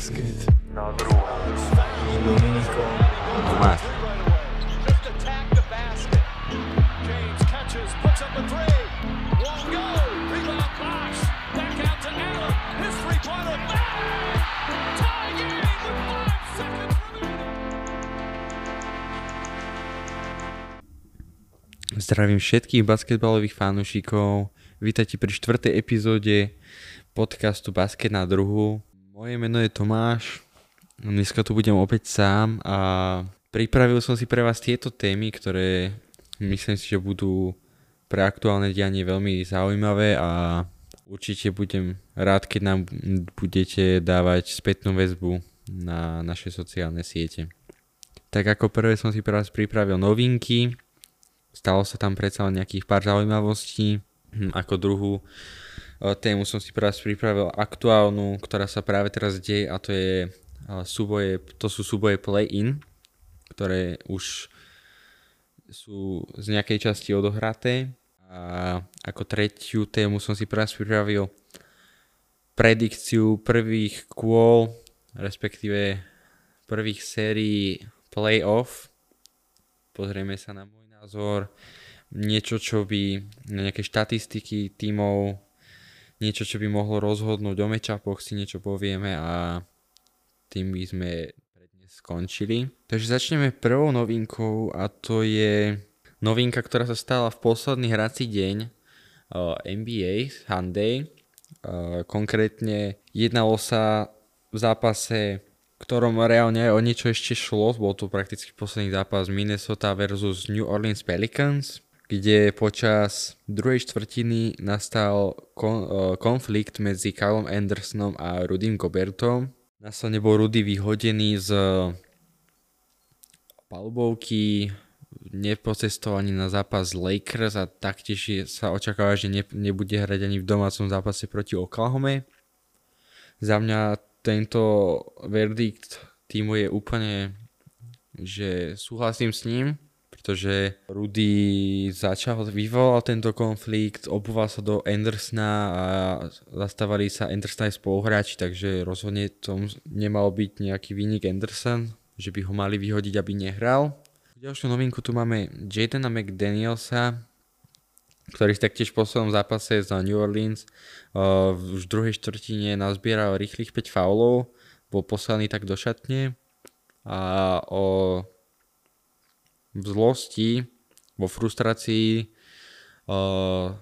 Basket. Na druhou. Dominico. Tomáš. Just attack the basket. James catches, puts up a three. Won't go. Rebound box. Back out to Allen. His three-pointer. Bang! Tie game with five seconds remaining. Zdravím všetkých basketbalových fanúšikov. Vítajte pri štvrtej epizóde podcastu Basket na druhu. Moje meno je Tomáš. Dneska tu budem opäť sám a pripravil som si pre vás tieto témy, ktoré myslím si, že budú pre aktuálne dianie veľmi zaujímavé a určite budem rád, keď nám budete dávať spätnú väzbu na naše sociálne siete. Tak ako prvé som si pre vás pripravil novinky, stalo sa tam predsa len nejakých pár zaujímavostí. Hm, Ako druhú tému som si vás pripravil aktuálnu, ktorá sa práve teraz deje a to je e, súboje, to sú súboje play-in, ktoré už sú z nejakej časti odohraté. A ako tretiu tému som si pre vás pripravil predikciu prvých kôl, respektíve prvých sérií playoff. Pozrieme sa na môj názor, niečo, čo by, nejaké štatistiky tímov, niečo, čo by mohlo rozhodnúť o mečapoch, si niečo povieme a tým by sme dnes skončili. Takže začneme prvou novinkou a to je novinka, ktorá sa stala v posledný hrací deň uh, NBA Sunday. Uh, konkrétne jednalo sa v zápase ktorom reálne o niečo ešte šlo. Bol to prakticky posledný zápas Minnesota versus New Orleans Pelicans, kde počas druhej štvrtiny nastal eh, konflikt medzi Kylom Andersonom a Rudym Gobertom. Následne bol Rudy vyhodený z palubovky, nepocestovaní na zápas Lakers a taktiež sa očakáva, že ne- nebude hrať ani v domácom zápase proti Oklahome. Za mňa tento verdikt týmu je úplne, že súhlasím s ním, pretože Rudy začal, vyvolal tento konflikt, obúval sa do Andersona a zastávali sa Andersona aj spoluhráči, takže rozhodne to nemal byť nejaký výnik Anderson, že by ho mali vyhodiť, aby nehral. Ďalšiu novinku tu máme Jadena McDanielsa, ktorý taktiež v poslednom zápase za New Orleans uh, už v druhej štvrtine nazbieral rýchlych 5 faulov, bol poslaný tak do šatne a o v zlosti, vo frustrácii uh,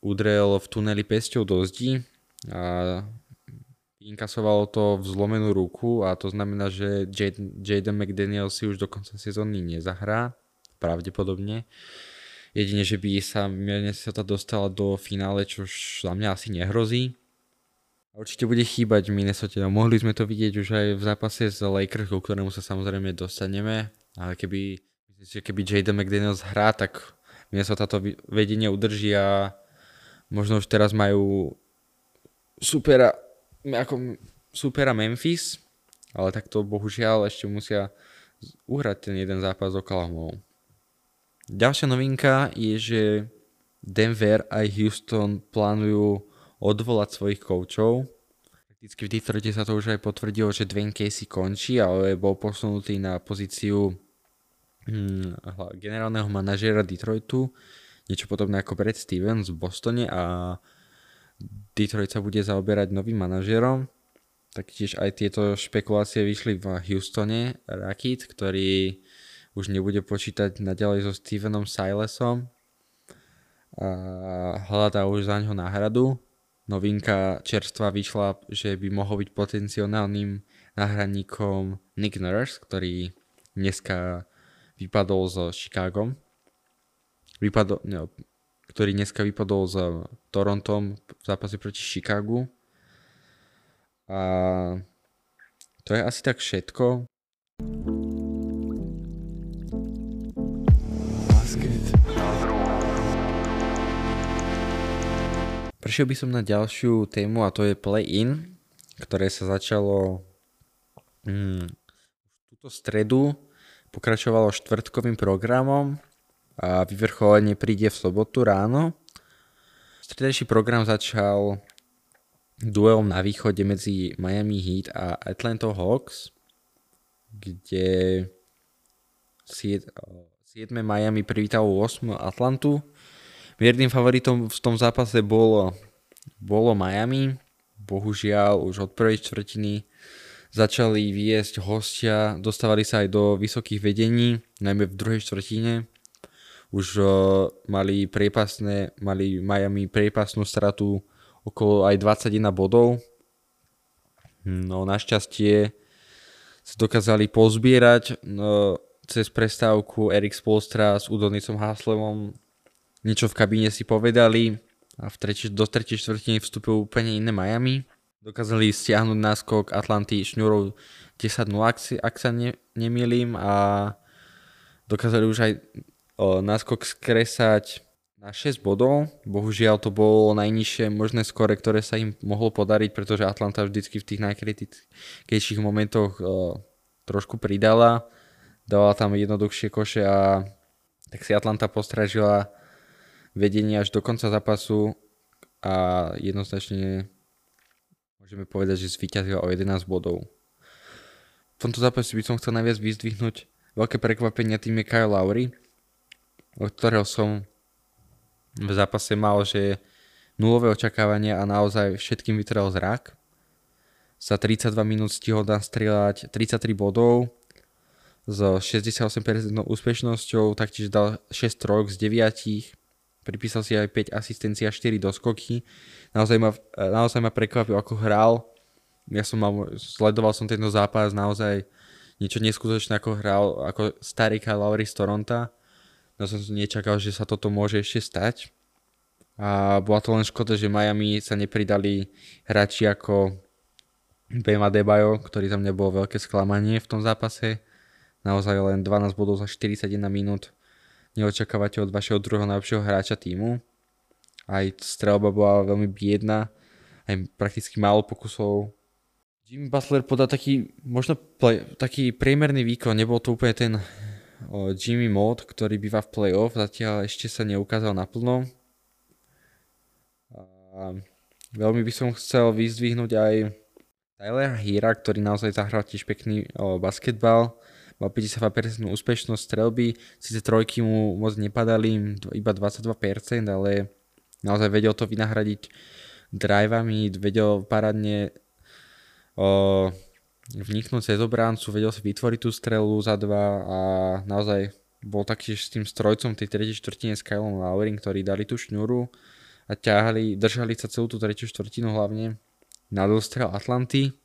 udrel v tuneli pesťou do zdi a inkasovalo to v zlomenú ruku a to znamená, že Jad- Jaden McDaniel si už do konca sezóny nezahrá, pravdepodobne. Jedine, že by sa Minnesota dostala do finále, čo už za mňa asi nehrozí. Určite bude chýbať Minnesota. Mohli sme to vidieť už aj v zápase s Lakers, ku ktorému sa samozrejme dostaneme. Ale keby, myslím si, že keby Jaden McDaniels hrá, tak Minnesota to vedenie udrží a možno už teraz majú supera, ako supera Memphis, ale tak to bohužiaľ ešte musia uhrať ten jeden zápas s Oklahomou. Ďalšia novinka je, že Denver aj Houston plánujú odvolať svojich koučov. Prakticky v Detroite sa to už aj potvrdilo, že Dwayne Casey končí, ale bol posunutý na pozíciu hm, generálneho manažéra Detroitu. Niečo podobné ako Brad Stevens v Bostone a Detroit sa bude zaoberať novým manažérom. Taktiež aj tieto špekulácie vyšli v Houstone. Rakit, ktorý už nebude počítať naďalej so Stevenom Silesom a hľadá už za ňo náhradu. Novinka čerstva vyšla, že by mohol byť potenciálnym náhradníkom Nick Nurse, ktorý dneska vypadol so Chicagom. Vypadol, no, ktorý dneska vypadol s Torontom v zápase proti Chicagu. A to je asi tak všetko. Prešiel by som na ďalšiu tému a to je play-in, ktoré sa začalo mm, túto stredu, pokračovalo štvrtkovým programom a vyvrcholenie príde v sobotu ráno. Stredajší program začal duel na východe medzi Miami Heat a Atlanta Hawks, kde 7. Miami privítalo 8. Atlantu. Mierným favoritom v tom zápase bolo, bolo Miami. Bohužiaľ už od prvej čtvrtiny začali viesť hostia, dostávali sa aj do vysokých vedení, najmä v druhej štvrtine. Už uh, mali priepasné, mali Miami priepasnú stratu okolo aj 21 bodov. No našťastie sa dokázali pozbierať. No, cez prestávku Erik Spolstra s Udonisom Haslevom niečo v kabíne si povedali a v treči, do tretej štvrtiny vstúpil úplne iné Miami. Dokázali stiahnuť náskok Atlanty šňurov 10-0, ak, si, ak sa ne, nemýlim a dokázali už aj o, náskok skresať na 6 bodov. Bohužiaľ to bolo najnižšie možné skore, ktoré sa im mohlo podariť, pretože Atlanta vždycky v tých najkritickejších momentoch o, trošku pridala dala tam jednoduchšie koše a tak si Atlanta postražila vedenie až do konca zápasu a jednoznačne môžeme povedať, že zvíťazila o 11 bodov. V tomto zápase by som chcel najviac vyzdvihnúť veľké prekvapenia týme Kyle Lowry, od ktorého som v zápase mal, že nulové očakávania a naozaj všetkým vytrel zrak. Za 32 minút stihol nastrieľať 33 bodov, s 68% úspešnosťou, taktiež dal 6 trojk z 9, pripísal si aj 5 asistencií a 4 doskoky. Naozaj ma, naozaj ma prekvapil, ako hral. Ja som mal, sledoval som tento zápas, naozaj niečo neskutočné, ako hral, ako starý Kyle Lowry z Toronto. No som nečakal, že sa toto môže ešte stať. A bola to len škoda, že Miami sa nepridali hráči ako Bema Debajo, ktorý tam nebolo veľké sklamanie v tom zápase naozaj len 12 bodov za 41 minút. Neočakávate od vašeho druhého najlepšieho hráča týmu. Aj strelba bola veľmi biedna, aj prakticky málo pokusov. Jimmy Butler podal taký, možno play, taký priemerný výkon, nebol to úplne ten Jimmy Mod, ktorý býva v playoff, zatiaľ ešte sa neukázal naplno. A veľmi by som chcel vyzdvihnúť aj Tyler Hira, ktorý naozaj zahral tiež pekný o, basketbal mal 52% úspešnosť strelby, síce trojky mu moc nepadali, iba 22%, ale naozaj vedel to vynahradiť drivami, vedel parádne o, vniknúť cez obráncu, vedel si vytvoriť tú strelu za dva a naozaj bol taktiež s tým strojcom tej tretej štvrtine s Kylom Lowering, ktorí dali tú šňuru a ťahali, držali sa celú tú tretiu štvrtinu hlavne na dostrel Atlanty.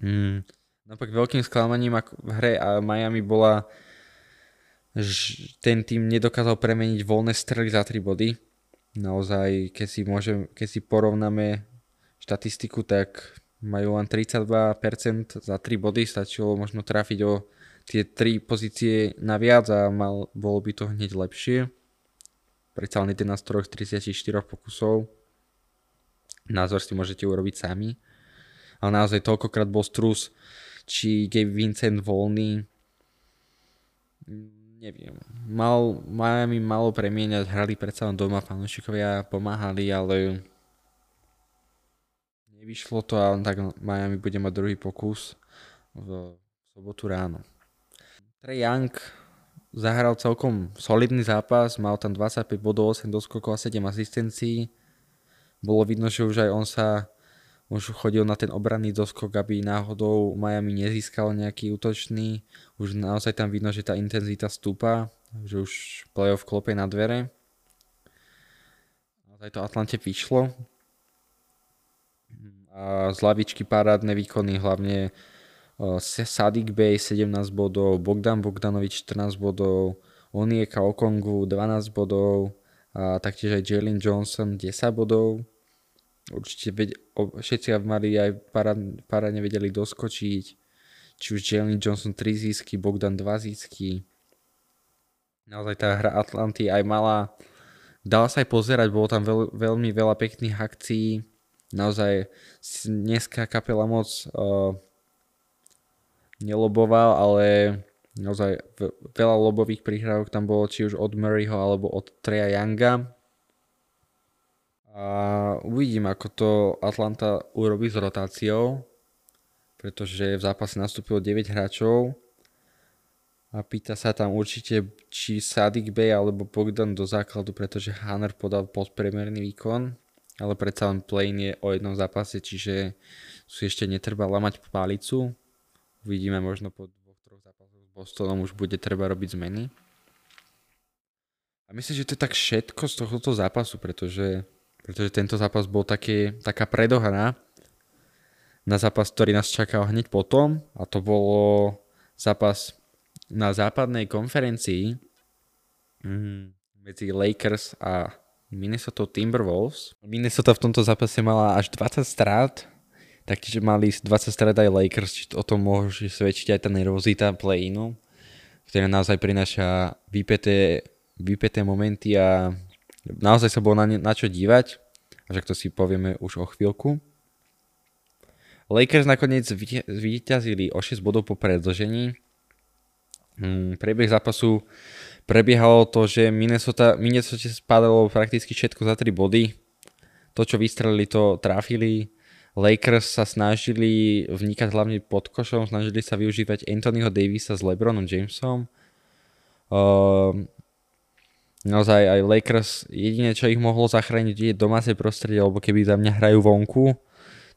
Hmm Naopak veľkým sklamaním v hre a Miami bola, že ten tým nedokázal premeniť voľné strely za 3 body. Naozaj, keď si, môžem, keď si porovnáme štatistiku, tak majú len 32% za 3 body, stačilo možno trafiť o tie 3 pozície naviac a mal, bolo by to hneď lepšie. Predsa len 11 34 pokusov. Názor si môžete urobiť sami. Ale naozaj toľkokrát bol strus či Gabe Vincent voľný. Neviem. Mal, Miami malo premieňať, hrali predsa len doma, fanúšikovia pomáhali, ale nevyšlo to a tak Miami bude mať druhý pokus v sobotu ráno. Trey Young zahral celkom solidný zápas, mal tam 25 bodov, 8 doskokov a 7 asistencií. Bolo vidno, že už aj on sa už chodil na ten obranný doskok, aby náhodou Miami nezískal nejaký útočný. Už naozaj tam vidno, že tá intenzita stúpa, že už playoff klope na dvere. Naozaj to Atlante vyšlo. A z lavičky parádne výkony, hlavne Sadik Bay 17 bodov, Bogdan Bogdanovič 14 bodov, Onieka Okongu 12 bodov a taktiež aj Jalen Johnson 10 bodov určite všetci mali aj parádne vedeli doskočiť. Či už Jalen Johnson 3 získy, Bogdan 2 získy. Naozaj tá hra Atlanty aj mala, dala sa aj pozerať, bolo tam veľ, veľmi veľa pekných akcií. Naozaj dneska kapela moc uh, neloboval, ale naozaj veľa lobových prihrávok tam bolo či už od Murrayho alebo od Treya Younga A uvidím, ako to Atlanta urobí s rotáciou, pretože v zápase nastúpilo 9 hráčov a pýta sa tam určite, či Sadik Bey alebo Bogdan do základu, pretože Hanner podal podpriemerný výkon, ale predsa len play je o jednom zápase, čiže si ešte netreba lamať palicu. Uvidíme možno po dvoch, troch zápasoch s Bostonom už bude treba robiť zmeny. A myslím, že to je tak všetko z tohoto zápasu, pretože, pretože tento zápas bol také, taká predohra na zápas, ktorý nás čakal hneď potom a to bolo zápas na západnej konferencii mm, medzi Lakers a Minnesota Timberwolves. Minnesota v tomto zápase mala až 20 strát, taktiež mali 20 strát aj Lakers, či o tom môže svedčiť aj tá nervozita play-inu, ktorá naozaj prináša vypeté vypeté momenty a naozaj sa bolo na, ne, na čo dívať. A to si povieme už o chvíľku. Lakers nakoniec vyťazili o 6 bodov po predlžení. Hmm, prebieh zápasu prebiehalo to, že Minnesota, Minnesota spadalo prakticky všetko za 3 body. To, čo vystrelili, to trafili. Lakers sa snažili vnikať hlavne pod košom, snažili sa využívať Anthonyho Davisa s LeBronom Jamesom. Uh, naozaj aj Lakers, jediné čo ich mohlo zachrániť je domáce prostredie, lebo keby za mňa hrajú vonku,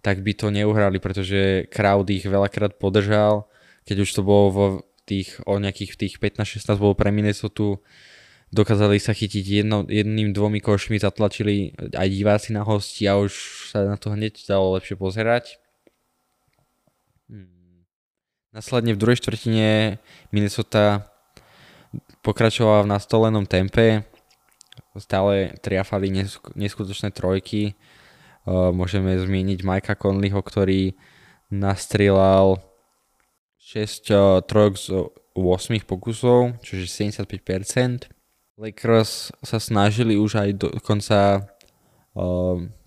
tak by to neuhrali, pretože crowd ich veľakrát podržal, keď už to bolo vo tých, o nejakých tých 15-16 bolo pre Minnesota, dokázali sa chytiť jedno, jedným, dvomi košmi, zatlačili aj diváci na hosti a už sa na to hneď dalo lepšie pozerať. Hmm. Následne v druhej štvrtine Minnesota pokračovala v nastolenom tempe, stále triafali neskutočné trojky. Môžeme zmieniť Majka Conleyho, ktorý nastrieľal 6 trojok z 8 pokusov, čiže 75%. Lakers sa snažili už aj do konca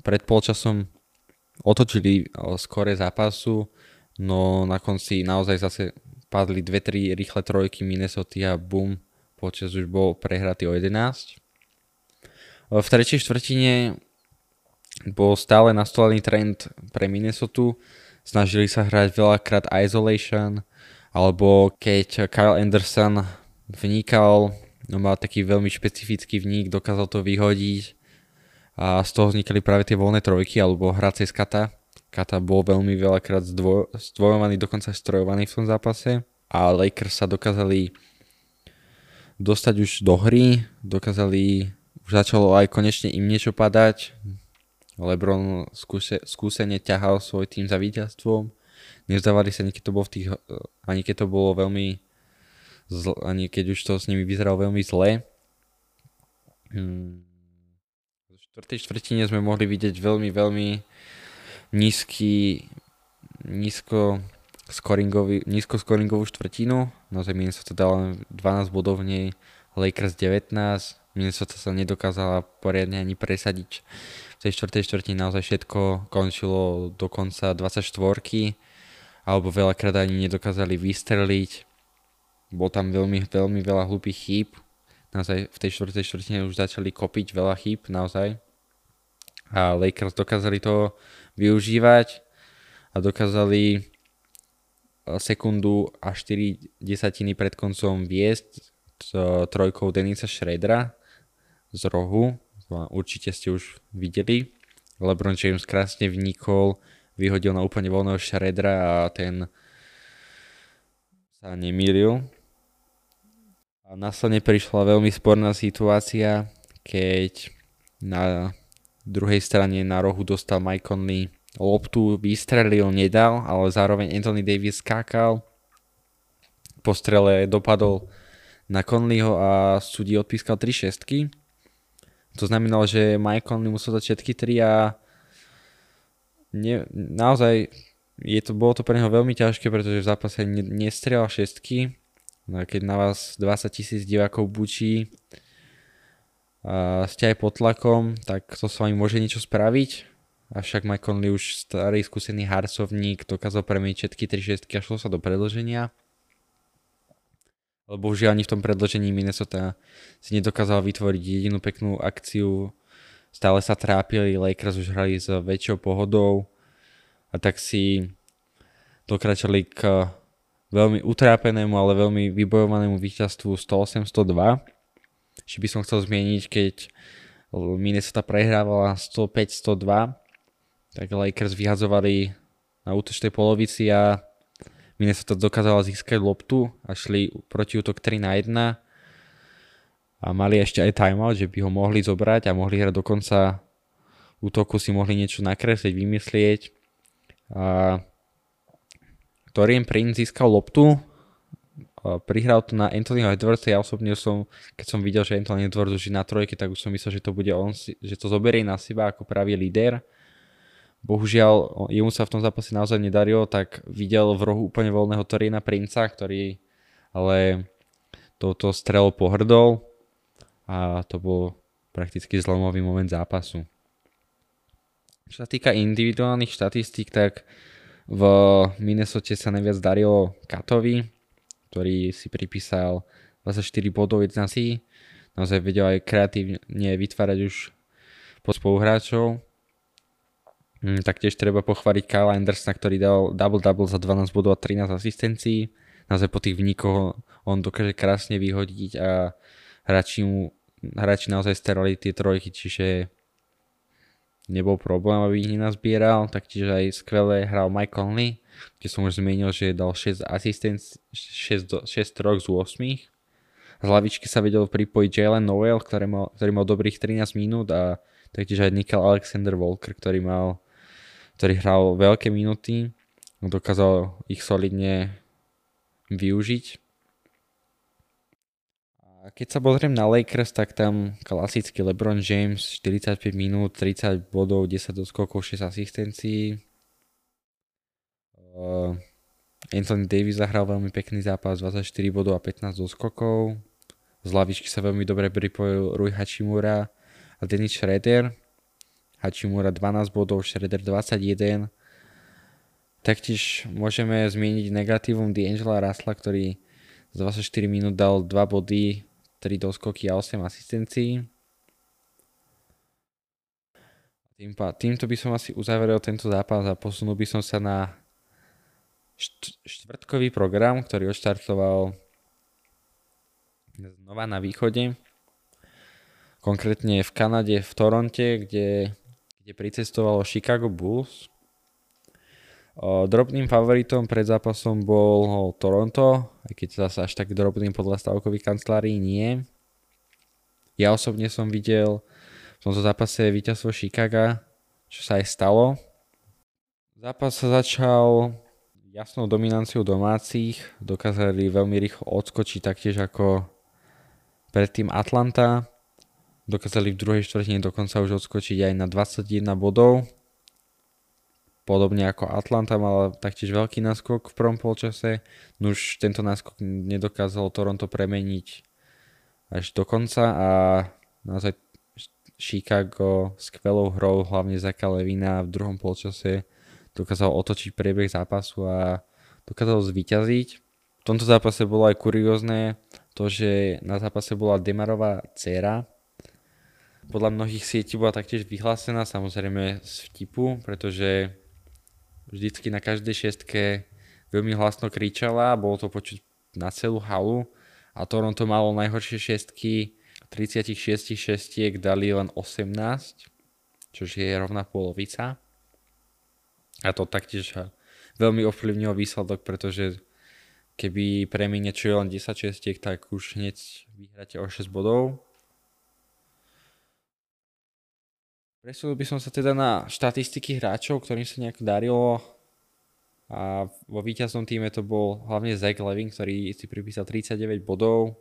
pred polčasom otočili skore zápasu, no na konci naozaj zase padli dve, tri rýchle trojky Minnesota a boom, počas už bol prehratý o 11. V tretej štvrtine bol stále nastolený trend pre Minnesota. Snažili sa hrať veľakrát isolation, alebo keď Kyle Anderson vnikal, no mal taký veľmi špecifický vnik, dokázal to vyhodiť a z toho vznikali práve tie voľné trojky alebo hracie z kata. Kata bol veľmi veľakrát zdvoj, zdvojovaný, dokonca strojovaný v tom zápase a Lakers sa dokázali dostať už do hry, dokázali, už začalo aj konečne im niečo padať. Lebron skúse, skúsene ťahal svoj tým za víťazstvom. Nevzdávali sa, ani keď to bolo, v tých, ani keď to bolo veľmi zl, ani keď už to s nimi vyzeralo veľmi zle. Hmm. V štvrtej štvrtine sme mohli vidieť veľmi, veľmi nízky, nízko scoringový, nízko scoringovú štvrtinu. Naozaj Minnesota dala 12 bodov v nej, Lakers 19. Minnesota sa nedokázala poriadne ani presadiť. V tej štvrtej štvrtine naozaj všetko končilo do konca 24 alebo veľakrát ani nedokázali vystreliť. Bol tam veľmi, veľmi veľa hlúpých chýb. Naozaj v tej štvrtej štvrtine už začali kopiť veľa chýb, naozaj a Lakers dokázali to využívať a dokázali sekundu a 4 desatiny pred koncom viesť e, trojkou Denisa Schroedera z rohu. Určite ste už videli. LeBron James krásne vnikol, vyhodil na úplne voľného Schroedera a ten sa nemýlil. A následne prišla veľmi sporná situácia, keď na druhej strane na rohu dostal Mike Conley loptu, vystrelil, nedal, ale zároveň Anthony Davis skákal. Po strele dopadol na Conleyho a súdi odpískal 3 šestky. To znamenalo, že Mike Conley musel dať všetky 3 a ne, naozaj je to, bolo to pre neho veľmi ťažké, pretože v zápase ne, nestrelal šestky. No keď na vás 20 tisíc divákov bučí, a ste aj pod tlakom, tak to s vami môže niečo spraviť. Avšak Mike už starý skúsený harcovník dokázal premeniť všetky 3 šestky a šlo sa do predlženia. Lebo už ani v tom predlžení Minnesota si nedokázal vytvoriť jedinú peknú akciu stále sa trápili, Lakers už hrali s väčšou pohodou a tak si dokračali k veľmi utrápenému, ale veľmi vybojovanému víťazstvu 108-102. Či by som chcel zmieniť, keď Minnesota prehrávala 105-102, tak Lakers vyhadzovali na útočnej polovici a Minnesota dokázala získať loptu a šli proti útok 3 na 1 a mali ešte aj timeout, že by ho mohli zobrať a mohli hrať do konca útoku si mohli niečo nakresliť, vymyslieť. A Torian Prince získal loptu. Prihral to na Anthonyho Edwardsa, ja osobne som, keď som videl, že Anthony Edwards už je na trojke, tak už som myslel, že to bude on, že to zoberie na seba ako pravý líder. Bohužiaľ, jemu sa v tom zápase naozaj nedarilo, tak videl v rohu úplne voľného Toriena Princa, ktorý ale touto strelou pohrdol a to bol prakticky zlomový moment zápasu. Čo sa týka individuálnych štatistík, tak v Minnesota sa najviac darilo Katovi, ktorý si pripísal 24 bodov 11 si. Naozaj vedel aj kreatívne vytvárať už po spoluhráčov. Mm, taktiež treba pochváliť Kyle Andersona, ktorý dal double-double za 12 bodov a 13 asistencií. Naozaj po tých vnikoch on dokáže krásne vyhodiť a hráči, mu, hráči naozaj starali tie trojky, čiže nebol problém, aby ich nenazbieral. Taktiež aj skvelé hral Mike Conley, kde som už zmenil, že dal 6 asistent, 6, 6 trok z 8. Z hlavičky sa vedel pripojiť Jalen Noel, ktorý mal, ktorý mal dobrých 13 minút a taktiež aj Nickel Alexander Walker, ktorý mal ktorý hral veľké minúty, dokázal ich solidne využiť. A keď sa pozriem na Lakers, tak tam klasický LeBron James 45 minút, 30 bodov, 10 doskokov, 6 asistencií. Uh, Anthony Davis zahral veľmi pekný zápas, 24 bodov a 15 doskokov. Z lavičky sa veľmi dobre pripojil Rui Hachimura a Dennis Schroeder. Hachimura 12 bodov, Schroeder 21. Taktiež môžeme zmieniť negatívum D'Angela Russella, ktorý z 24 minút dal 2 body, 3 doskoky a 8 asistencií. Tým, týmto by som asi uzavrel tento zápas a posunul by som sa na štvrtkový program, ktorý odštartoval znova na východe. Konkrétne v Kanade, v Toronte, kde, kde pricestovalo Chicago Bulls. Drobným favoritom pred zápasom bol Toronto, aj keď zase až tak drobným podľa stavkových kancelárií nie. Ja osobne som videl v tomto zápase víťazstvo Chicago, čo sa aj stalo. Zápas sa začal jasnou dominanciou domácich, dokázali veľmi rýchlo odskočiť taktiež ako predtým Atlanta. Dokázali v druhej štvrtine dokonca už odskočiť aj na 21 bodov. Podobne ako Atlanta mala taktiež veľký náskok v prvom polčase. No už tento náskok nedokázal Toronto premeniť až do konca a naozaj Chicago skvelou hrou, hlavne Zaka Levina v druhom polčase dokázal otočiť priebeh zápasu a dokázal zvíťaziť. V tomto zápase bolo aj kuriózne to, že na zápase bola Demarová dcera. Podľa mnohých sietí bola taktiež vyhlásená, samozrejme z vtipu, pretože vždycky na každej šestke veľmi hlasno kričala, bolo to počuť na celú halu a Toronto malo najhoršie šestky 36 šestiek dali len 18, čo je rovná polovica. A to taktiež veľmi ovplyvnilo výsledok, pretože keby premíne čo je len 10 šestiek, tak už hneď vyhráte o 6 bodov. Presunul by som sa teda na štatistiky hráčov, ktorým sa nejak darilo. A vo víťaznom týme to bol hlavne Zach Levin, ktorý si pripísal 39 bodov,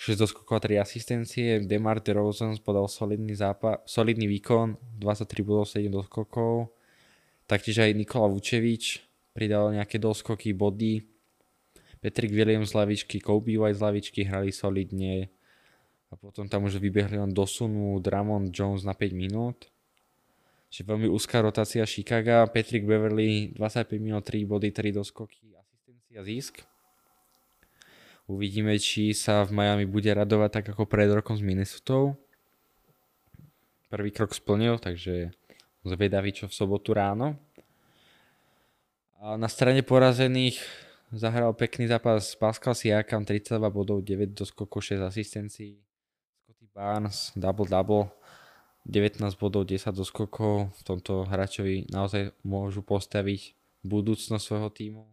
6 doskokov a 3 asistencie. Demar DeRozan podal solidný, zápa- solidný výkon, 23 bodov, 7 doskokov. Taktiež aj Nikola Vučevič pridal nejaké doskoky, body. Patrick Williams z lavičky, Kobe White z lavičky hrali solidne. A potom tam už vybehli len dosunu Dramond Jones na 5 minút. Čiže veľmi úzká rotácia Chicago. Patrick Beverly 25 minút, 3 body, 3 doskoky, asistencia, zisk. Uvidíme, či sa v Miami bude radovať tak ako pred rokom s Minnesota. prvý krok splnil, takže zvedavý čo v sobotu ráno. A na strane porazených zahral pekný zápas Pascal Siakam, 32 bodov, 9 doskokov, 6 asistencií. Barnes, double-double, 19 bodov, 10 doskokov. V tomto hráčovi naozaj môžu postaviť budúcnosť svojho týmu.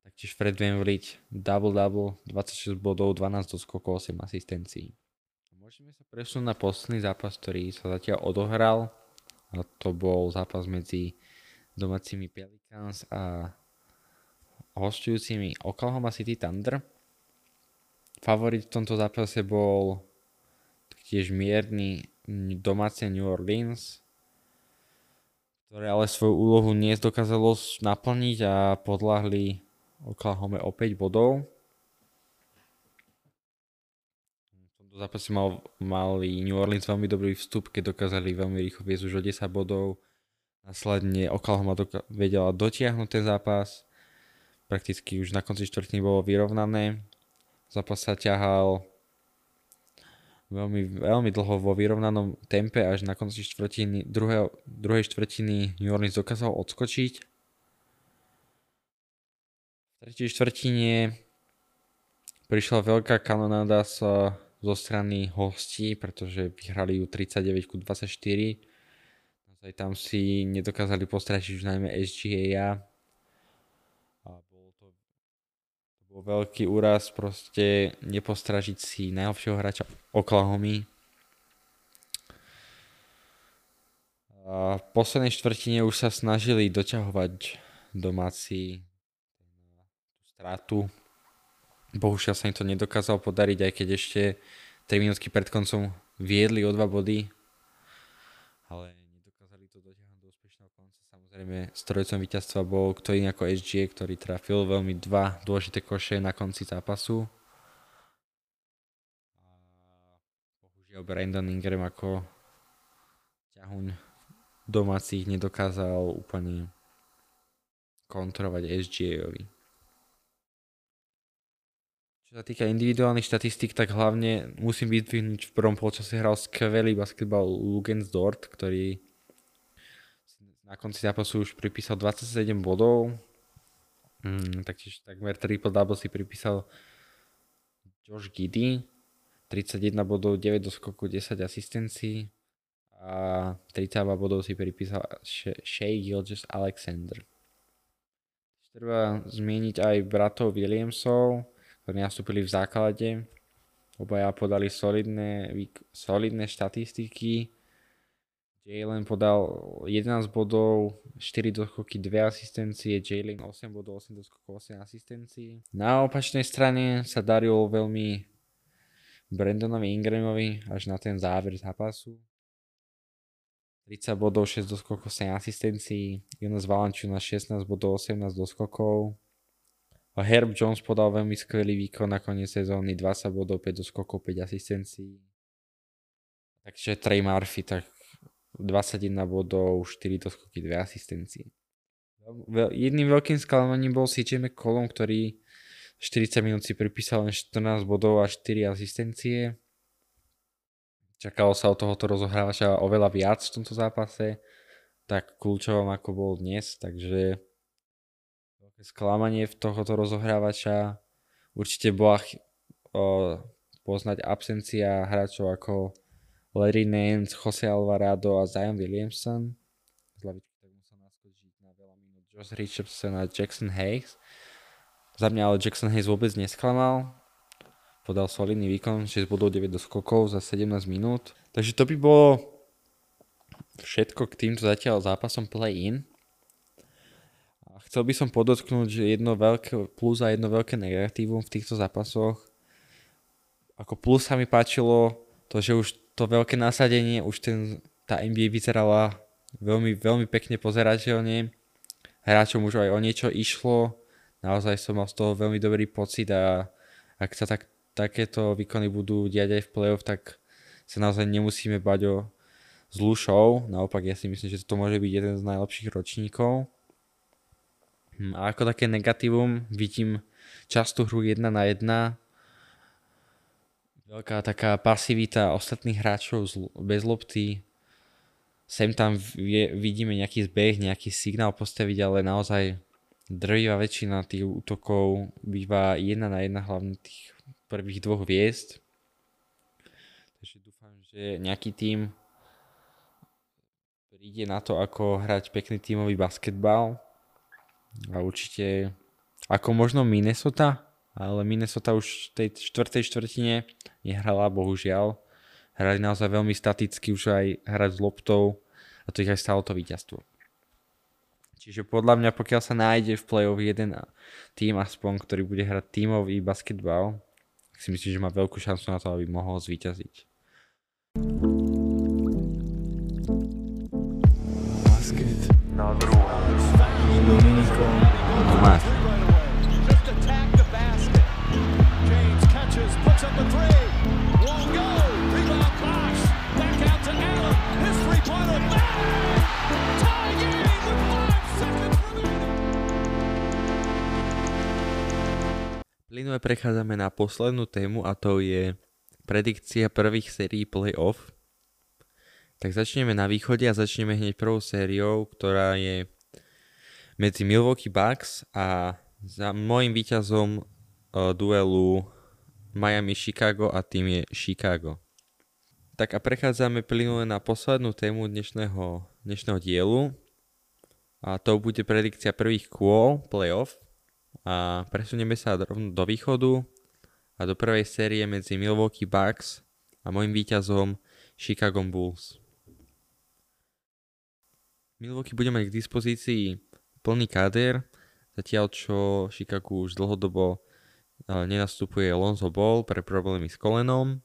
Taktiež Fred VanVleet, double-double, 26 bodov, 12 doskokov, 8 asistencií. Môžeme sa presunúť na posledný zápas, ktorý sa zatiaľ odohral. A to bol zápas medzi domácimi Pelicans a hostujúcimi Oklahoma City Thunder. Favorit v tomto zápase bol taktiež mierny domáce New Orleans, ktoré ale svoju úlohu nedokázalo naplniť a podľahli Oklahoma o 5 bodov. V tomto zápase mal, mali New Orleans veľmi dobrý vstup, keď dokázali veľmi rýchlo viesť už o 10 bodov. Následne Oklahoma doka- vedela dotiahnuť ten zápas. Prakticky už na konci štvrtiny bolo vyrovnané. Zápas sa ťahal veľmi, veľmi dlho vo vyrovnanom tempe, až na konci štvrtiny, druhého, druhej štvrtiny New Orleans dokázal odskočiť. V tretej štvrtine prišla veľká kanonáda z, zo strany hostí, pretože vyhrali ju 39 ku 24. Naozaj tam si nedokázali postrašiť už najmä SGA a bol to, to bol veľký úraz proste nepostražiť si najlepšieho hráča Oklahomy. A v poslednej štvrtine už sa snažili doťahovať domáci stratu. Bohužiaľ sa im to nedokázalo podariť, aj keď ešte 3 minútky pred koncom viedli o 2 body. Ale nedokázali to dotiahnuť do úspešného Samozrejme, strojcom víťazstva bol kto iný ako SGA, ktorý trafil veľmi dva dôležité koše na konci zápasu. Bohužiaľ Brandon Ingram ako ťahuň domácich nedokázal úplne kontrolovať SGA-ovi. Čo sa týka individuálnych štatistík, tak hlavne musím vyzdvihnúť v prvom polčase hral skvelý basketbal Lugens Dort, ktorý na konci zápasu už pripísal 27 bodov. Mm, taktiež takmer triple double si pripísal Josh Giddy. 31 bodov, 9 do skoku, 10 asistencií a 32 bodov si pripísal Shea Gilgis Alexander. Treba zmieniť aj bratov Williamsov, ktorí nastúpili v základe. Obaja podali solidné, solidné štatistiky. Jalen podal 11 bodov, 4 doskoky, 2 asistencie, Jalen 8 bodov, 8 doskokov, 8 asistencií. Na opačnej strane sa darilo veľmi Brandonovi Ingramovi až na ten záver zápasu. 30 bodov, 6 doskokov, 7 asistencií. Jonas Valančuna 16 bodov, 18 doskokov. A Herb Jones podal veľmi skvelý výkon na koniec sezóny, 20 bodov, 5 doskokov, 5 asistencií. Takže Trey Murphy, tak 21 bodov, 4 doskoky, 2 asistencie. Jedným veľkým sklamaním bol CJ McCollum, ktorý 40 minút si pripísal len 14 bodov a 4 asistencie. Čakalo sa od tohoto rozohrávača oveľa viac v tomto zápase, tak kľúčovom ako bol dnes, takže veľké sklamanie v tohoto rozohrávača. Určite bola o, poznať absencia hráčov ako Larry Nance, Jose Alvarado a Zion Williamson. Z lavičky tak musel naskočiť na veľa minút Josh Richardson a Jackson Hayes. Za mňa ale Jackson Hayes vôbec nesklamal. Podal solidný výkon, 6 bodov 9 skokov za 17 minút. Takže to by bolo všetko k týmto zatiaľ zápasom play-in. Chcel by som podotknúť, že jedno veľké plus a jedno veľké negatívum v týchto zápasoch. Ako plus sa mi páčilo to, že už to veľké nasadenie, už ten, tá NBA vyzerala veľmi, veľmi pekne pozerateľne. Hráčom už aj o niečo išlo naozaj som mal z toho veľmi dobrý pocit a ak sa tak, takéto výkony budú diať aj v play-off, tak sa naozaj nemusíme bať o zlú show. Naopak ja si myslím, že to môže byť jeden z najlepších ročníkov. Hm, a ako také negatívum vidím častú hru 1 na 1. Veľká taká pasivita ostatných hráčov bez lopty. sem tam vie, vidíme nejaký zbeh, nejaký signál postaviť, ale naozaj drvivá väčšina tých útokov býva jedna na jedna hlavne tých prvých dvoch hviezd. Takže dúfam, že nejaký tým príde na to, ako hrať pekný tímový basketbal. A určite ako možno Minnesota, ale Minnesota už v tej štvrtej štvrtine nehrala, bohužiaľ. Hrali naozaj veľmi staticky, už aj hrať s loptou a to ich aj stalo to víťazstvo. Čiže podľa mňa, pokiaľ sa nájde v play-off jeden tým aspoň, ktorý bude hrať tímový basketbal, si myslím, že má veľkú šancu na to, aby mohol zvíťaziť. Basket na druhom. S Dominikom. Doma. Puts up a three. Won't go. Rebound Bosh. Back out to Allen. His three-pointer. Bang! Tie game with five seconds remaining. Plynule prechádzame na poslednú tému a to je predikcia prvých sérií playoff. Tak začneme na východe a začneme hneď prvou sériou, ktorá je medzi Milwaukee Bucks a za môjim víťazom uh, duelu Miami Chicago a tým je Chicago. Tak a prechádzame plynule na poslednú tému dnešného, dnešného dielu a to bude predikcia prvých kôl playoff a presunieme sa rovno do východu a do prvej série medzi Milwaukee Bucks a môjim víťazom Chicago Bulls. Milwaukee bude mať k dispozícii plný káder, zatiaľ čo Chicago už dlhodobo nenastupuje Lonzo Ball pre problémy s kolenom.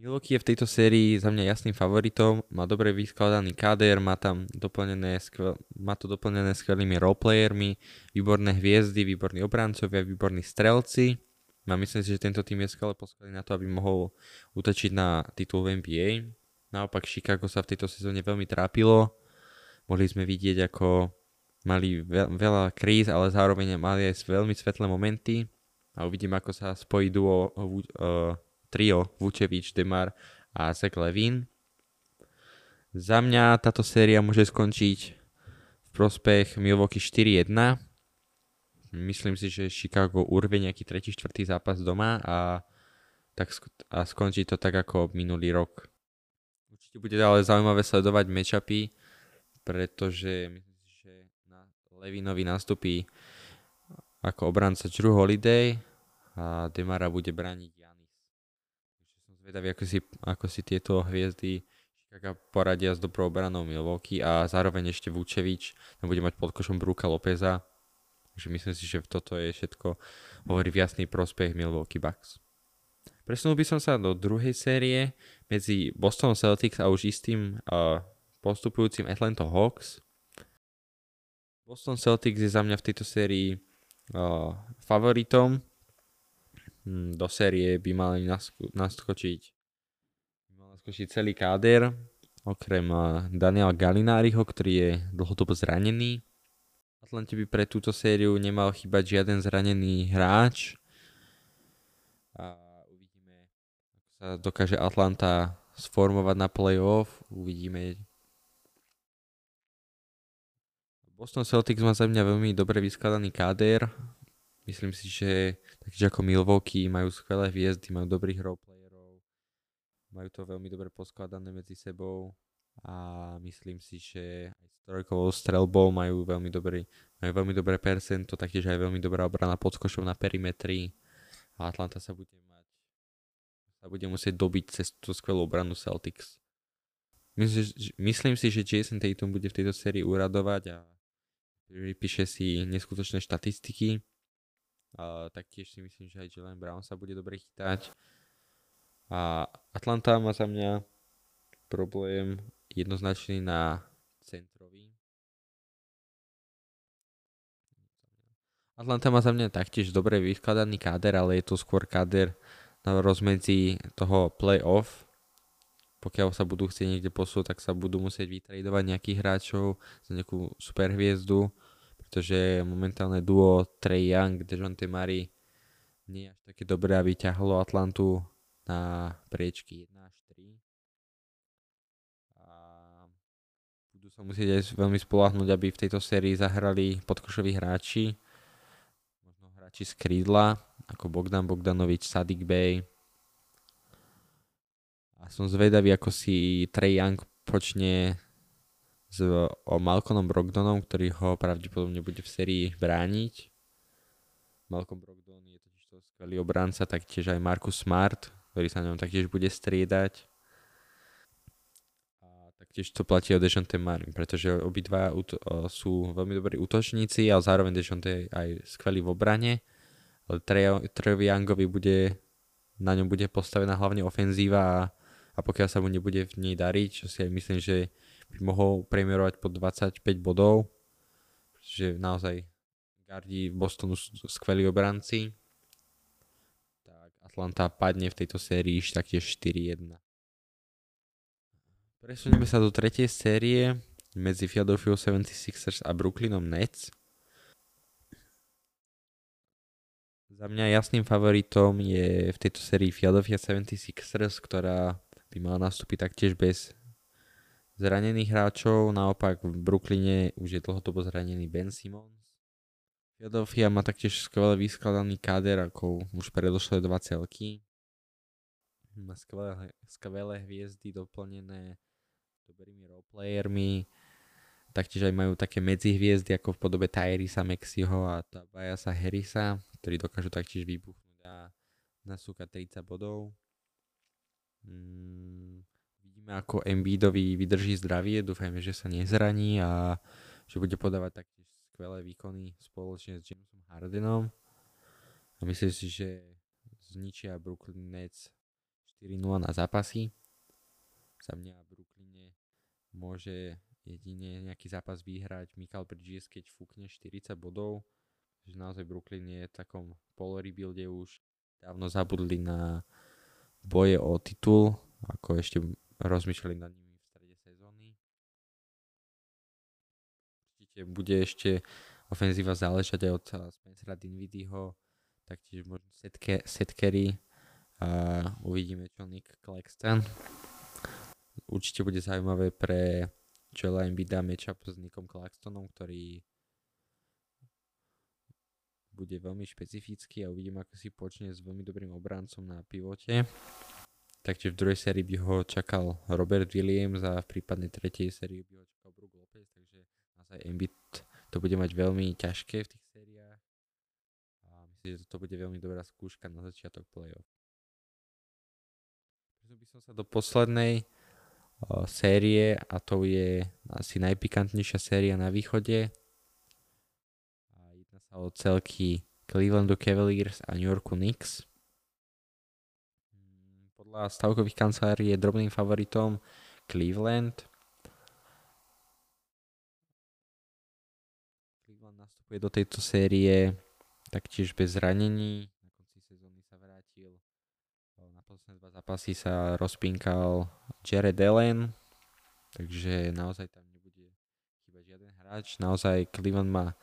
Milwaukee je v tejto sérii za mňa jasným favoritom, má dobre vyskladaný káder, má tam doplnené, skvel, má to doplnené skvelými roleplayermi, výborné hviezdy, výborní obrancovia, výborní strelci. A myslím si, že tento tým je skvelé poskladaný na to, aby mohol utočiť na titul v NBA. Naopak Chicago sa v tejto sezóne veľmi trápilo. Mohli sme vidieť, ako mali veľ, veľa kríz, ale zároveň mali aj veľmi svetlé momenty. A uvidím, ako sa spojí duo uh, trio Vučevič, Demar a Zach Levin. Za mňa táto séria môže skončiť v prospech Milwaukee 4-1. Myslím si, že Chicago urve nejaký tretí, štvrtý zápas doma a, tak, a skončí to tak ako minulý rok. Určite bude ale zaujímavé sledovať matchupy pretože myslím si, že na Levinovi nastupí ako obranca Drew Holiday a Demara bude brániť Janis. Som zvedavý, ako si, ako si tieto hviezdy Chicago poradia s dobrou obranou Milwaukee a zároveň ešte Vučevič bude mať pod košom Bruka Lopeza. Takže myslím si, že toto je všetko hovorí v jasný prospech Milwaukee Bucks. Presunul by som sa do druhej série medzi Boston Celtics a už istým uh, postupujúcim Atlanta Hawks. Boston Celtics je za mňa v tejto sérii uh, favoritom. Hmm, do série by mali nasko- naskočiť, mal naskočiť celý káder, okrem Daniela Galináriho, ktorý je dlhodobo zranený. Atlante by pre túto sériu nemal chýbať žiaden zranený hráč. A uvidíme, ako sa dokáže Atlanta sformovať na playoff. Uvidíme, Boston Celtics má za mňa veľmi dobre vyskladaný káder. Myslím si, že takže ako Milwaukee majú skvelé hviezdy, majú dobrých roleplayerov, majú to veľmi dobre poskladané medzi sebou a myslím si, že aj s trojkovou strelbou majú veľmi dobrý, majú veľmi dobré percento, taktiež aj veľmi dobrá obrana pod košom na perimetri a Atlanta sa bude mať sa bude musieť dobiť cez tú skvelú obranu Celtics. Myslím, myslím si, že Jason Tatum bude v tejto sérii uradovať a vypíše si neskutočné štatistiky. A taktiež si myslím, že aj Jalen Brown sa bude dobre chytať. A Atlanta má za mňa problém jednoznačný na centrový. Atlanta má za mňa taktiež dobre vyskladaný káder, ale je to skôr káder na rozmedzi toho playoff. Pokiaľ sa budú chcieť niekde posúť, tak sa budú musieť vytradovať nejakých hráčov za nejakú super hviezdu pretože momentálne duo Trey Young, Dejounte Murray nie je až také dobré, aby ťahlo Atlantu na priečky 1 až 3. A sa musieť aj veľmi spolahnúť, aby v tejto sérii zahrali podkošoví hráči. Možno hráči z krídla, ako Bogdan Bogdanovič, Sadik Bey. A som zvedavý, ako si Trey Young počne s o Malcolmom Brogdonom, ktorý ho pravdepodobne bude v sérii brániť. Malcolm Brogdon je totiž to skvelý obranca, taktiež aj Marcus Smart, ktorý sa ňom taktiež bude striedať. A taktiež to platí o Dejante Marin, pretože obidva sú veľmi dobrí útočníci, ale zároveň Dejante je aj skvelý v obrane. Ale Trevi Youngovi bude, na ňom bude postavená hlavne ofenzíva a, a pokiaľ sa mu nebude v nej dariť, čo si aj myslím, že by mohol premierovať po 25 bodov, že naozaj gardi Bostonu sú skvelí obranci, Atlanta padne v tejto sérii taktiež 4-1. Presunieme sa do tretej série medzi Philadelphia 76ers a Brooklynom Nets. Za mňa jasným favoritom je v tejto sérii Philadelphia 76ers, ktorá by mala nastúpiť taktiež bez zranených hráčov. Naopak v Brooklyne už je dlhodobo zranený Ben Simmons Philadelphia má taktiež skvelé vyskladaný káder, ako už predošlé dva celky. Má skvelé, skvelé hviezdy doplnené dobrými roleplayermi. Taktiež aj majú také medzihviezdy ako v podobe Tyrisa Mexiho a Tabajasa Harrisa, ktorí dokážu taktiež vybuchnúť a nasúkať 30 bodov. Mm, vidíme ako Embiidovi vydrží zdravie, dúfajme, že sa nezraní a že bude podávať taktiež skvelé výkony spoločne s Jamesom Hardenom a myslím si, že zničia Brooklyn Nets 4-0 na zápasy. Za mňa v Brooklyne môže jedine nejaký zápas vyhrať Michael Bridges, keď fúkne 40 bodov. Takže naozaj Brooklyn je v takom polorebuilde už dávno zabudli na boje o titul, ako ešte rozmýšľali nad nimi určite bude ešte ofenzíva záležať aj od Spencera Dinvidyho, taktiež možno setke, setkery a uvidíme čo Nick Claxton. Určite bude zaujímavé pre Joela Embida matchup s Nickom Claxtonom, ktorý bude veľmi špecifický a uvidím, ako si počne s veľmi dobrým obrancom na pivote. Taktiež v druhej sérii by ho čakal Robert Williams a v prípadnej tretej sérii by ho čakal Brook Lopez, takže naozaj Embiid to bude mať veľmi ťažké v tých sériách a myslím, že to bude veľmi dobrá skúška na začiatok play-off. Presunul by som sa do poslednej uh, série a to je asi najpikantnejšia séria na východe. Sa o celky Clevelandu Cavaliers a New Yorku Knicks. Podľa stavkových kancelárií je drobným favoritom Cleveland nastupuje do tejto série taktiež bez zranení. Na konci sezóny sa vrátil. Na posledné dva zápasy sa rozpinkal Jared Allen, takže naozaj tam nebude chýbať žiaden hráč. Naozaj Cleveland má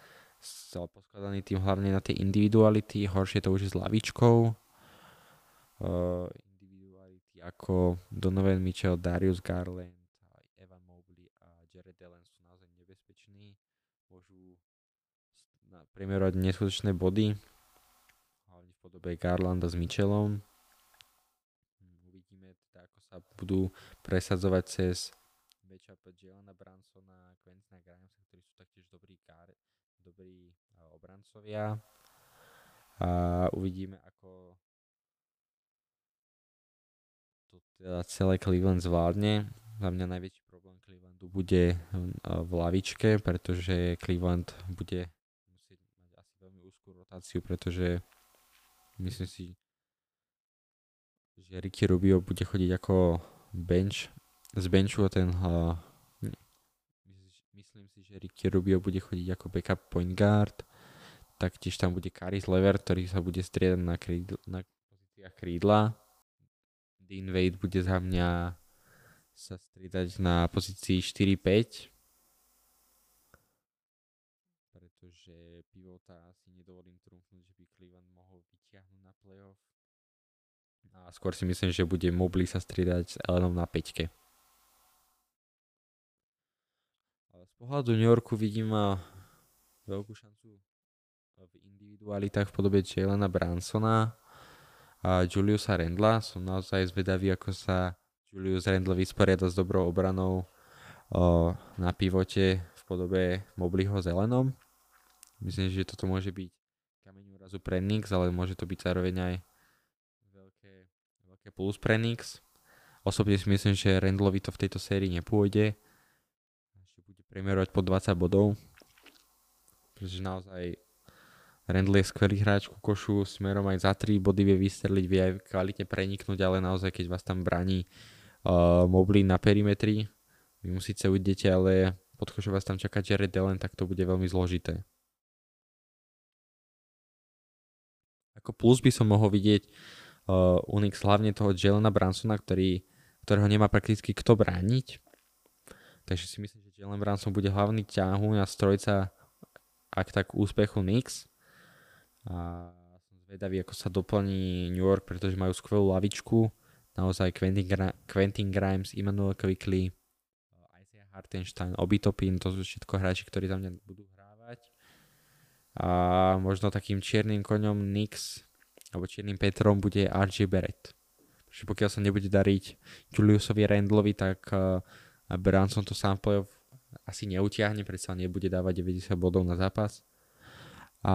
poskladaný tým hlavne na tie individuality, horšie to už s lavičkou. Uh, individuality ako Donovan Mitchell, Darius Garland, Evan Mobley a Jared Allen sú naozaj nebezpeční. Môžu priemerovať neskutočné body, hlavne v podobe Garlanda s Mitchellom. Uvidíme teda, ako sa budú presadzovať cez matchup Jelena Bransona a Quentina Grimesa, ktorí sú taktiež dobrí, dobrí obrancovia. A uvidíme, ako to teda celé Cleveland zvládne. Za mňa najväčší problém Clevelandu bude v lavičke, pretože Cleveland bude rotáciu, pretože myslím si, že Ricky Rubio bude chodiť ako bench, z benchu ten že Ricky Rubio bude chodiť ako backup point guard. Taktiež tam bude Karis Lever, ktorý sa bude striedať na, krídl, na pozíciách krídla. Dean Wade bude za mňa sa striedať na pozícii 4-5. Pretože pivota asi nedovolím trúfnuť, že by Cleveland mohol vyťahnuť na playoff. A skôr si myslím, že bude Mobley sa striedať s Elenom na 5. pohľadu New Yorku vidím veľkú šancu v individualitách v podobe Jelena Bransona a Juliusa Rendla. Som naozaj zvedavý, ako sa Julius Randle vysporiada s dobrou obranou na pivote v podobe Mobliho zelenom. Myslím, že toto môže byť kameň úrazu pre Knicks, ale môže to byť zároveň aj veľké, veľké plus pre Knicks. Osobne si myslím, že Randlovi to v tejto sérii nepôjde. Premiérovať po 20 bodov. Pretože naozaj Randle je skvelý hráč ku košu, smerom aj za 3 body vie vystreliť, vie aj kvalitne preniknúť, ale naozaj keď vás tam braní uh, Mobley na perimetri, vy mu síce ujdete, ale pod košou vás tam čaká Jared Allen, tak to bude veľmi zložité. Ako plus by som mohol vidieť uh, Unix hlavne toho Jelena Bransona, ktorý ktorého nemá prakticky kto brániť. Takže si myslím, že Jalen Branson bude hlavný ťahu a strojca ak tak úspechu Knicks. A som zvedavý, ako sa doplní New York, pretože majú skvelú lavičku. Naozaj Quentin, Gra- Quentin Grimes, Immanuel Quickly, Isaiah Hartenstein, Obitopin, to sú všetko hráči, ktorí tam budú hrávať. A možno takým čiernym koňom Knicks, alebo čiernym Petrom bude RJ Barrett že pokiaľ sa nebude dariť Juliusovi Randlovi, tak uh, Branson to sám v asi neutiahne, predsa nebude dávať 90 bodov na zápas. A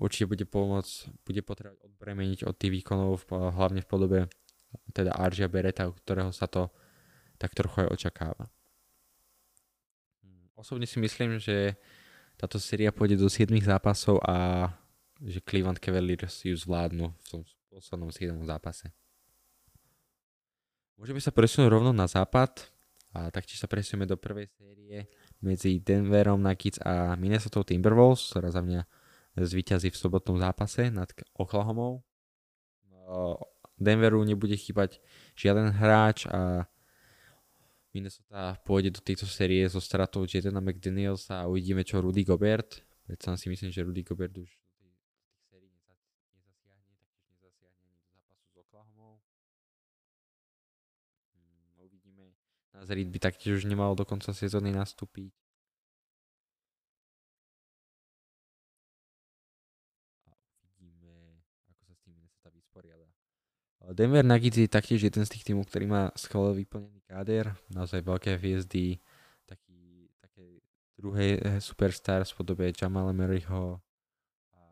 určite bude pomôcť, bude potrebovať odbremeniť od tých výkonov, hlavne v podobe teda Aržia Bereta, u ktorého sa to tak trochu aj očakáva. Osobne si myslím, že táto séria pôjde do 7 zápasov a že Cleveland Cavaliers ju zvládnu v tom poslednom 7 zápase. Môžeme sa presunúť rovno na západ a taktiež sa presunieme do prvej série medzi Denverom Nuggets a Minnesota Timberwolves, ktorá za mňa zvíťazí v sobotnom zápase nad Oklahomou. Denveru nebude chýbať žiaden hráč a Minnesota pôjde do tejto série so stratou Jadena McDanielsa a uvidíme čo Rudy Gobert. Predsa si myslím, že Rudy Gobert už Nazrid by taktiež už nemal do konca sezóny nastúpiť. A uvidíme, ako sa s tým Minnesota vysporiada. Denver Nuggets je taktiež jeden z tých tímov, ktorý má skvele vyplnený káder, naozaj veľké hviezdy, taký, také druhé eh, superstar v podobe Jamala Murrayho a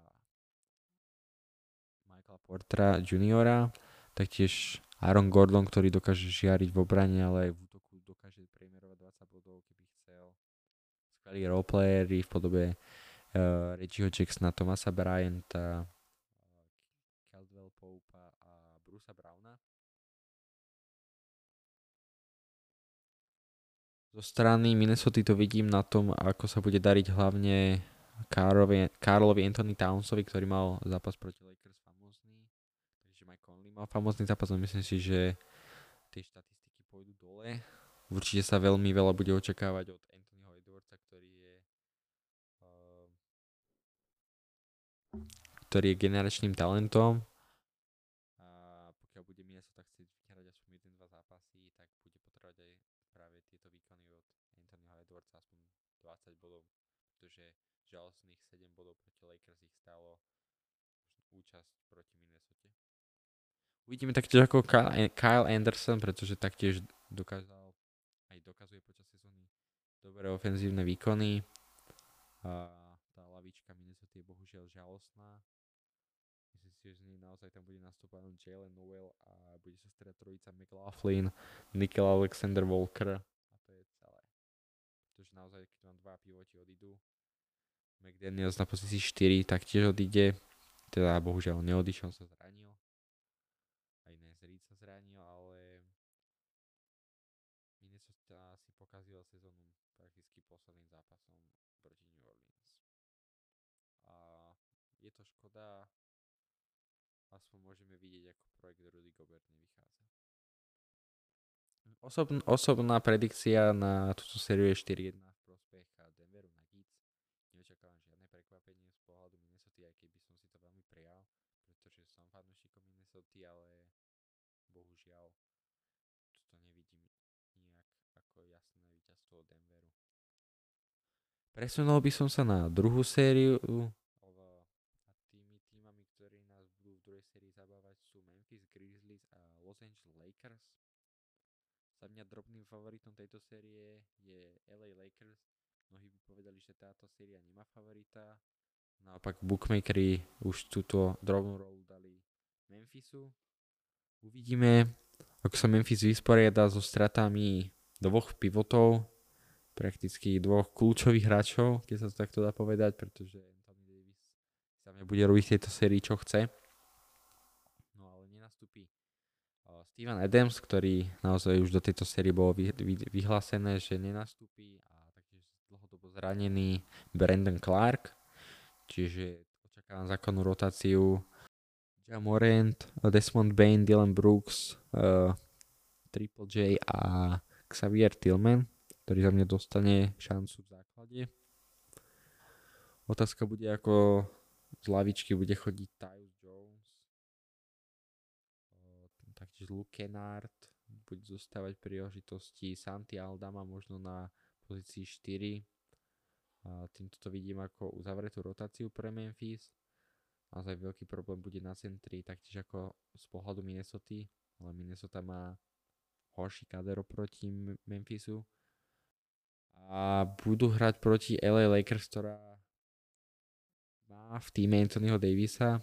Michaela Portera juniora, taktiež Aaron Gordon, ktorý dokáže žiariť v obrane, ale aj v dokáže priemerovať 20 bodov, keby chcel. Skvelí roleplayeri v podobe uh, Reggieho Jacksona, Thomasa Bryanta, Caldwell Popa a Brusa Browna. Zo strany Minnesota to vidím na tom, ako sa bude dariť hlavne Karlovi, Karlovi Anthony Townsovi, ktorý mal zápas proti Lakers famózny. Takže Mike Conley mal famózny zápas, ale myslím si, že tie štatistiky pôjdu dole Určite sa veľmi veľa bude očakávať od Anthonyho Edwardsa, ktorý je uh, ktorý je generačným talentom a pokiaľ bude Minnesota chcieť vyhrať aspoň 1-2 zápasy, tak bude potrebovať aj práve tieto výkony od Anthonyho Edwardsa aspoň 20 bodov, pretože žalostných 7 bodov proti Lakers ich stálo účasť proti Minnesota. Uvidíme taktiež ako Kyle Anderson, pretože taktiež dokázal dokazuje počas sezóny dobré ofenzívne výkony. A tá lavička Minnesota je bohužiaľ žalostná. Myslím si, že z nej naozaj tam bude nastúpať Jalen Noel a bude sa stretať trojica McLaughlin, Nickel Alexander Walker a to je celé. Pretože naozaj, keď vám dva pivoti odídu, McDaniels na pozícii 4 taktiež odíde, teda bohužiaľ neodišiel, sa zranil. Aj Nezrid sa zranil, ale Minnesota si pokazila sezónu prakticky posledným zápasom proti New Orleans. A je to škoda, aspoň môžeme vidieť, ako projekt Rudy Gobert nevychádza. Osobn, osobná predikcia na túto sériu je 4-1 v prospech Denveru Nuggets. Neočakávam žiadne prekvapenie z pohľadu Minnesota, aj keby som si to veľmi prijal, pretože som fanúšikom Minnesota, ale bohužiaľ to nevidím ako jasné víťazstvo Denveru. Presunul by som sa na druhú sériu. A tými týmami, ktorí nás budú v druhej sérii zabávať sú Memphis Grizzlies a Los Angeles Lakers. Za mňa drobným favoritom tejto série je LA Lakers. Mnohí by povedali, že táto séria nemá favorita. Naopak bookmakeri už túto drobnú rolu dali Memphisu. Uvidíme, ako sa Memphis vysporiada so stratami dvoch pivotov, prakticky dvoch kľúčových hráčov, keď sa to takto dá povedať, pretože Anthony sa bude robiť v tejto sérii, čo chce. No ale nenastúpi Steven Adams, ktorý naozaj už do tejto série bolo vy, vy, vyhlásené, že nenastúpi a taktiež dlhodobo zranený Brandon Clark, čiže očakávam zákonnú rotáciu Ja Morant, Desmond Bain, Dylan Brooks, uh, Triple J a Xavier Tillman, ktorý za mňa dostane šancu v základe. Otázka bude, ako z lavičky bude chodiť Tyus Luke Kennard, bude zostávať príležitosti Santi Aldama možno na pozícii 4. A týmto to vidím ako uzavretú rotáciu pre Memphis. Naozaj veľký problém bude na centri, taktiež ako z pohľadu Minnesota, ale Minnesota má horší kader oproti Memphisu. A budú hrať proti LA Lakers, ktorá má v týme Anthonyho Davisa,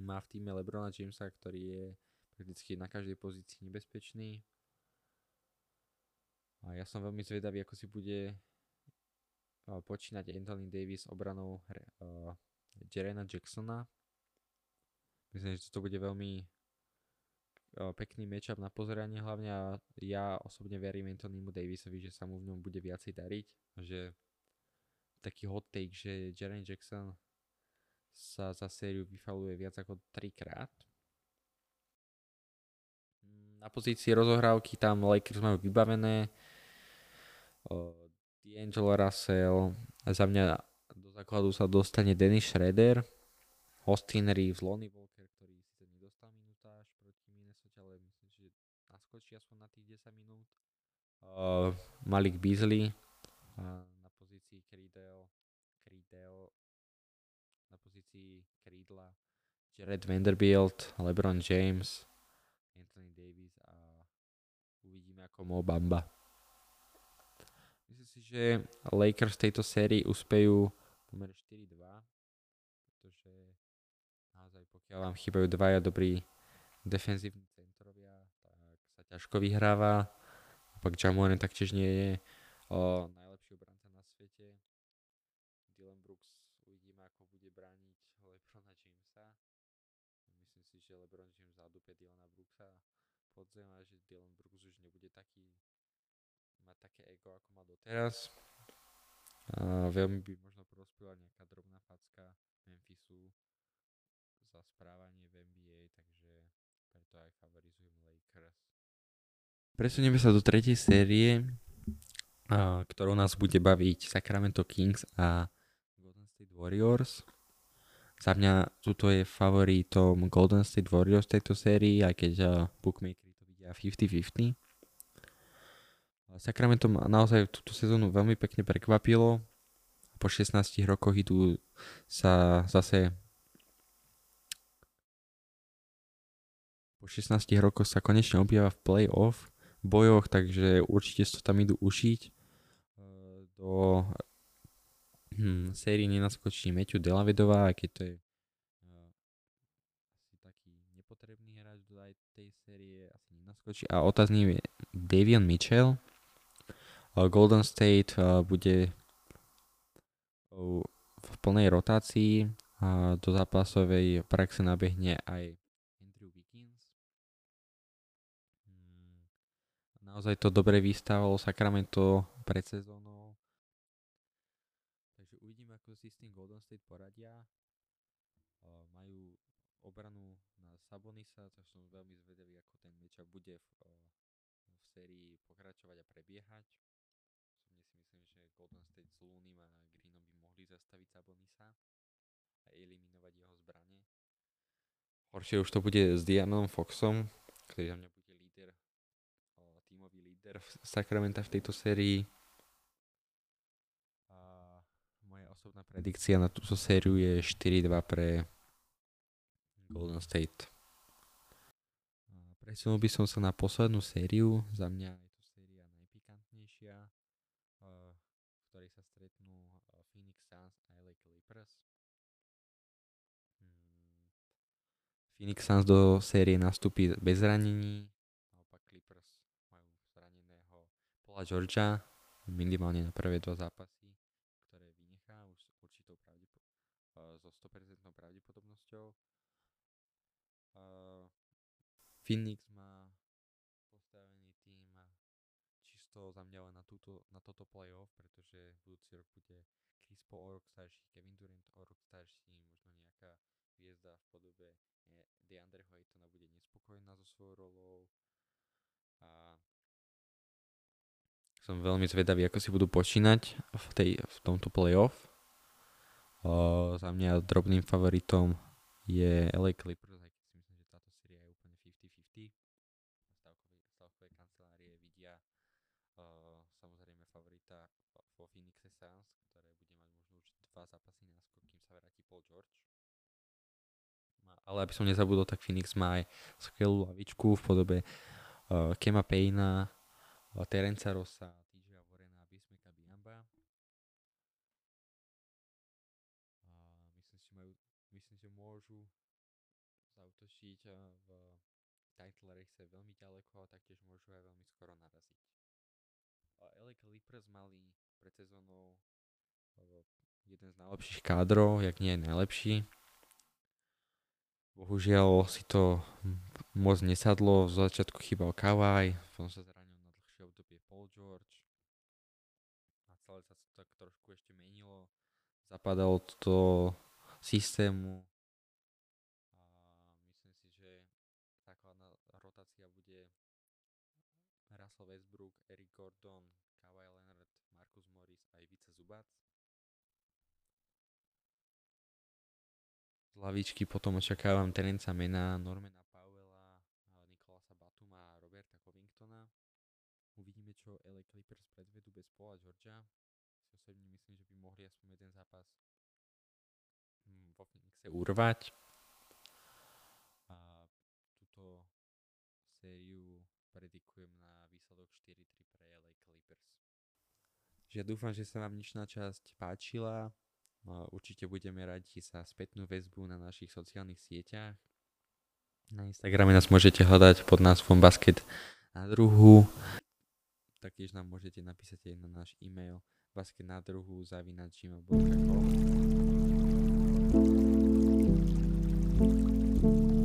má v týme Lebrona Jamesa, ktorý je prakticky na každej pozícii nebezpečný. A ja som veľmi zvedavý, ako si bude počínať Anthony Davis obranou uh, Jerena Jacksona. Myslím, že to bude veľmi pekný matchup na pozeranie hlavne a ja osobne verím Anthonymu Davisovi, že sa mu v ňom bude viacej dariť. Že taký hot take, že Jaren Jackson sa za sériu vyfaluje viac ako 3 krát. Na pozícii rozohrávky tam Lakers majú vybavené. D'Angelo Russell, za mňa do základu sa dostane Dennis Schroeder, Austin Reeves, Lonnie Walker, ktorý si nedostal minutáž proti Minnesota, ale myslím, že naskočí aspoň na tých 10 minút. Uh, Malik Beasley uh, na pozícii Creedel, Creedel na pozícii Creedla, Jared Vanderbilt, LeBron James, Anthony Davis a uvidíme ako Mo Bamba si, že Lakers v tejto sérii uspejú pomer 4-2, pretože naozaj pokiaľ vám chýbajú dvaja dobrí defenzívni centrovia, tak sa ťažko vyhráva. Opak Jamoran taktiež nie je o, najlepší obranca na svete. Dylan Brooks uvidíme, ako bude brániť Lebrona Jamesa. Myslím si, že Lebron James zadupe Dylana Brooksa podzem a že Dylan Brooks už nebude taký mať také ego, doteraz. A veľmi by možno prospela nejaká drobná facka Memphisu za správanie v NBA, takže preto aj favorizujem Lakers. Presunieme sa do tretej série, a, ktorou nás bude baviť Sacramento Kings a Golden State Warriors. Za mňa tuto je favoritom Golden State Warriors tejto sérii, aj keď bookmakeri to vidia 50-50. Sacramento ma naozaj túto sezónu veľmi pekne prekvapilo. Po 16 rokoch idú sa zase po 16 rokoch sa konečne objava v play-off bojoch, takže určite sa tam idú ušiť. E, do hm, sérii nenaskočí Meťu Delavedová, keď to je asi taký nepotrebný hráč do aj tej série, asi nenaskočí. A otázny je Davion Mitchell, Golden State bude v plnej rotácii a do zápasovej praxe nabehne aj Andrew Wiggins. Hmm, naozaj to dobre vystávalo Sacramento pred sezónou. Takže uvidíme, ako si s tým Golden State poradia. Majú obranu na Sabonisa, tak som veľmi zvedavý, ako ten matchup bude v, v sérii pokračovať a prebiehať. Golden State s Loonym a Greenom by mohli zastaviť Sabonisa a eliminovať jeho zbranie. Horšie už to bude s Dianom Foxom, ktorý za mňa bude líder, tímový líder v Sacramento v tejto sérii. osobná predikcia na túto sériu je 4-2 pre Golden State. A Presunul by som sa na poslednú sériu. Za mňa je to séria najpikantnejšia, eh, v ktorej sa stretnú eh, Phoenix Suns a LA Clippers. Hmm. Phoenix Suns do série nastúpi bez zranení, naopak Clippers majú zraneného Paula Georgia, minimálne na prvé dva zápasy, ktoré vynechá už s určitou pravdepo- eh, so 100% pravdepodobnosťou. Uh, Phoenix má postavený tým čisto za mňa len na, túto, na toto playoff, pretože budúci rok bude Chris Paul o rok starší, Kevin Durant o rok starší, možno nejaká hviezda v podobe DeAndre Aytona bude nespokojná so svojou rolou a som veľmi zvedavý, ako si budú počínať v, tej, v tomto playoff. Uh, za mňa drobným favoritom je LA Clippers, aj keď si myslím, že táto séria je úplne 50-50. Stavkové, stavkové kancelárie vidia uh, samozrejme favorita vo Phoenixe Suns, ktoré bude mať možno už dva zápasy náskok, kým sa vráti Paul George. Ma- Ale aby som nezabudol, tak Phoenix má aj skvelú lavičku v podobe uh, Kema Payna, uh, Terenca Rossa, TJ Vorena a Bismeka Biamba. A myslím si, majú, myslím, že môžu zautočiť eh, v title race veľmi ďaleko a taktiež môžu aj veľmi skoro naraziť. A LA Clippers mali pred sezónou eh, jeden z najlepších kádrov, jak nie aj najlepší. Bohužiaľ si to moc nesadlo, v začiatku chýbal Kawhi, potom sa zranil na dlhšie obdobie Paul George. A celé sa to tak trošku ešte menilo. Zapadalo to do systému a myslím si, že základná rotácia bude Russell Westbrook, Eric Gordon, Kawhi Leonard, Marcus Morris a Ivica Zubac. Z lavičky potom očakávam Terenca Mena, Normana Powella, a Nikolasa Batuma a Roberta Covingtona. Uvidíme, čo LA Clippers predvedú bez Paula Georgia. Si osobne myslím, že by mohli aspoň jeden zápas mm, vo Phoenixe urvať. A túto sériu predikujem na výsledok 4-3 pre LA Clippers. Ja dúfam, že sa vám dnešná časť páčila. A Určite budeme radi za spätnú väzbu na našich sociálnych sieťach. Na Instagrame nás môžete hľadať pod názvom Basket na druhu. Taktiež nám môžete napísať aj na náš e-mail basket na druhu zavinač.gmail.com